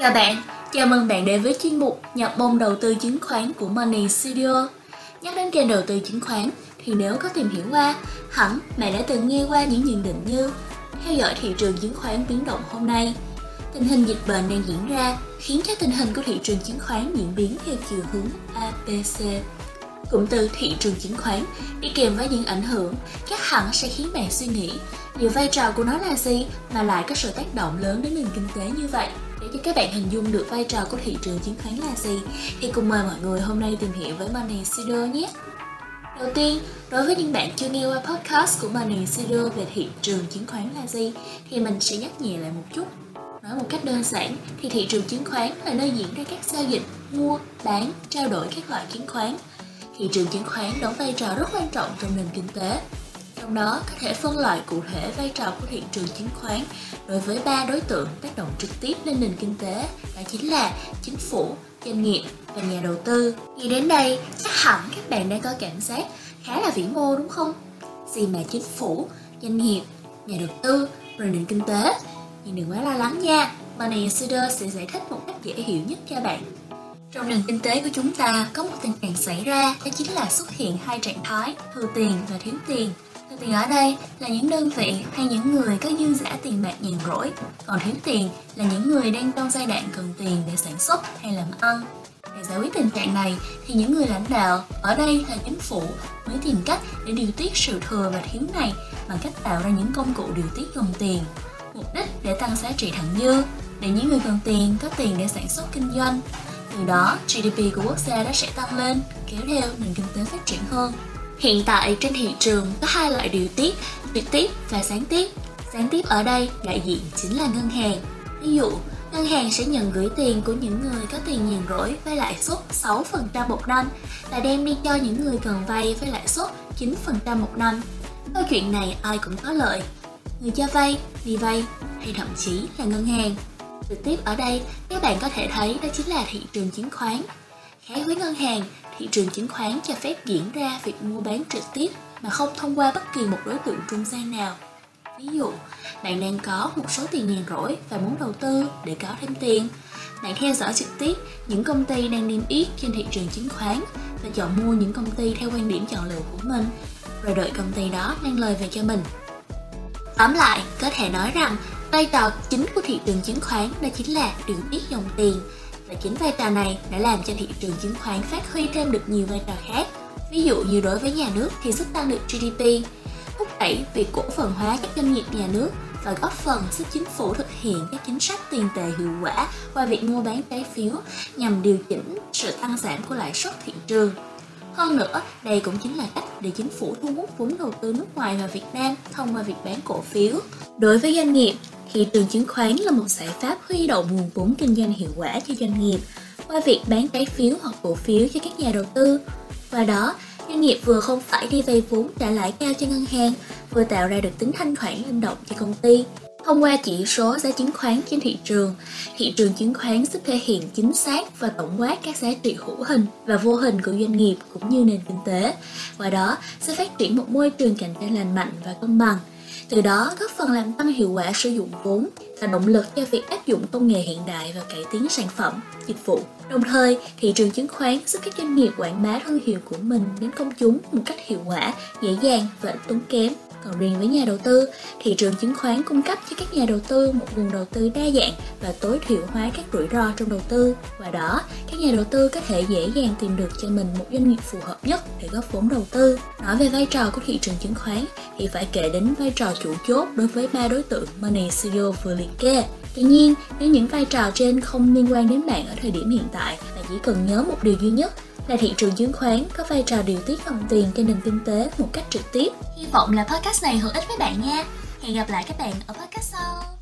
Chào bạn, chào mừng bạn đến với chuyên mục nhập môn đầu tư chứng khoán của Money Studio. Nhắc đến kênh đầu tư chứng khoán thì nếu có tìm hiểu qua, hẳn bạn đã từng nghe qua những nhận định như theo dõi thị trường chứng khoán biến động hôm nay, tình hình dịch bệnh đang diễn ra khiến cho tình hình của thị trường chứng khoán diễn biến theo chiều hướng ABC. Cụm từ thị trường chứng khoán đi kèm với những ảnh hưởng chắc hẳn sẽ khiến bạn suy nghĩ liệu vai trò của nó là gì mà lại có sự tác động lớn đến nền kinh tế như vậy. Để cho các bạn hình dung được vai trò của thị trường chứng khoán là gì thì cùng mời mọi người hôm nay tìm hiểu với Money Studio nhé. Đầu tiên, đối với những bạn chưa nghe qua podcast của Money Studio về thị trường chứng khoán là gì thì mình sẽ nhắc nhẹ lại một chút. Nói một cách đơn giản thì thị trường chứng khoán là nơi diễn ra các giao dịch mua, bán, trao đổi các loại chứng khoán. Thị trường chứng khoán đóng vai trò rất quan trọng trong nền kinh tế. Trong đó có thể phân loại cụ thể vai trò của thị trường chứng khoán đối với ba đối tượng tác động trực tiếp lên nền kinh tế, đó chính là chính phủ, doanh nghiệp và nhà đầu tư. Nghĩ đến đây, chắc hẳn các bạn đang có cảm giác khá là vĩ mô đúng không? Gì mà chính phủ, doanh nghiệp, nhà đầu tư, rồi nền kinh tế. Nhưng đừng quá lo lắng nha, Money Insider sẽ giải thích một cách dễ hiểu nhất cho bạn. Trong nền kinh tế của chúng ta có một tình trạng xảy ra đó chính là xuất hiện hai trạng thái thừa tiền và thiếu tiền. Tiền ở đây là những đơn vị hay những người có dư giả tiền bạc nhàn rỗi, còn thiếu tiền là những người đang trong giai đoạn cần tiền để sản xuất hay làm ăn. Để giải quyết tình trạng này thì những người lãnh đạo, ở đây là chính phủ, mới tìm cách để điều tiết sự thừa và thiếu này bằng cách tạo ra những công cụ điều tiết dòng tiền. Mục đích để tăng giá trị thặng dư, để những người cần tiền có tiền để sản xuất kinh doanh. Từ đó, GDP của quốc gia đó sẽ tăng lên, kéo theo nền kinh tế phát triển hơn. Hiện tại trên thị trường có hai loại điều tiết, trực tiếp và gián tiếp. Gián tiếp ở đây đại diện chính là ngân hàng. Ví dụ, ngân hàng sẽ nhận gửi tiền của những người có tiền nhàn rỗi với lãi suất 6% một năm và đem đi cho những người cần vay với lãi suất 9% một năm. Câu chuyện này ai cũng có lợi. Người cho vay, đi vay hay thậm chí là ngân hàng. Trực tiếp ở đây, các bạn có thể thấy đó chính là thị trường chứng khoán. Khác với ngân hàng, thị trường chứng khoán cho phép diễn ra việc mua bán trực tiếp mà không thông qua bất kỳ một đối tượng trung gian nào. Ví dụ, bạn đang có một số tiền nhàn rỗi và muốn đầu tư để có thêm tiền. Bạn theo dõi trực tiếp những công ty đang niêm yết trên thị trường chứng khoán và chọn mua những công ty theo quan điểm chọn lựa của mình, rồi đợi công ty đó mang lời về cho mình. Tóm lại, có thể nói rằng vai trò chính của thị trường chứng khoán đó chính là điều tiết dòng tiền và chính vai trò này đã làm cho thị trường chứng khoán phát huy thêm được nhiều vai trò khác. Ví dụ như đối với nhà nước thì giúp tăng được GDP, thúc đẩy việc cổ phần hóa các doanh nghiệp nhà nước và góp phần giúp chính phủ thực hiện các chính sách tiền tệ hiệu quả qua việc mua bán trái phiếu nhằm điều chỉnh sự tăng giảm của lãi suất thị trường. Hơn nữa, đây cũng chính là cách để chính phủ thu hút vốn đầu tư nước ngoài vào Việt Nam thông qua việc bán cổ phiếu. Đối với doanh nghiệp, thị trường chứng khoán là một giải pháp huy động nguồn vốn kinh doanh hiệu quả cho doanh nghiệp qua việc bán trái phiếu hoặc cổ phiếu cho các nhà đầu tư. Qua đó, doanh nghiệp vừa không phải đi vay vốn trả lãi cao cho ngân hàng, vừa tạo ra được tính thanh khoản linh động cho công ty. Thông qua chỉ số giá chứng khoán trên thị trường, thị trường chứng khoán giúp thể hiện chính xác và tổng quát các giá trị hữu hình và vô hình của doanh nghiệp cũng như nền kinh tế. Qua đó sẽ phát triển một môi trường cạnh tranh lành mạnh và công bằng. Từ đó góp phần làm tăng hiệu quả sử dụng vốn và động lực cho việc áp dụng công nghệ hiện đại và cải tiến sản phẩm, dịch vụ. Đồng thời, thị trường chứng khoán giúp các doanh nghiệp quảng bá thương hiệu của mình đến công chúng một cách hiệu quả, dễ dàng và ít tốn kém. Còn riêng với nhà đầu tư, thị trường chứng khoán cung cấp cho các nhà đầu tư một nguồn đầu tư đa dạng và tối thiểu hóa các rủi ro trong đầu tư. Qua đó, các nhà đầu tư có thể dễ dàng tìm được cho mình một doanh nghiệp phù hợp nhất để góp vốn đầu tư. Nói về vai trò của thị trường chứng khoán thì phải kể đến vai trò chủ chốt đối với ba đối tượng Money CEO vừa liệt kê. Tuy nhiên, nếu những vai trò trên không liên quan đến bạn ở thời điểm hiện tại, bạn chỉ cần nhớ một điều duy nhất là thị trường chứng khoán có vai trò điều tiết dòng tiền trên nền kinh tế một cách trực tiếp. Hy vọng là podcast này hữu ích với bạn nha. Hẹn gặp lại các bạn ở podcast sau.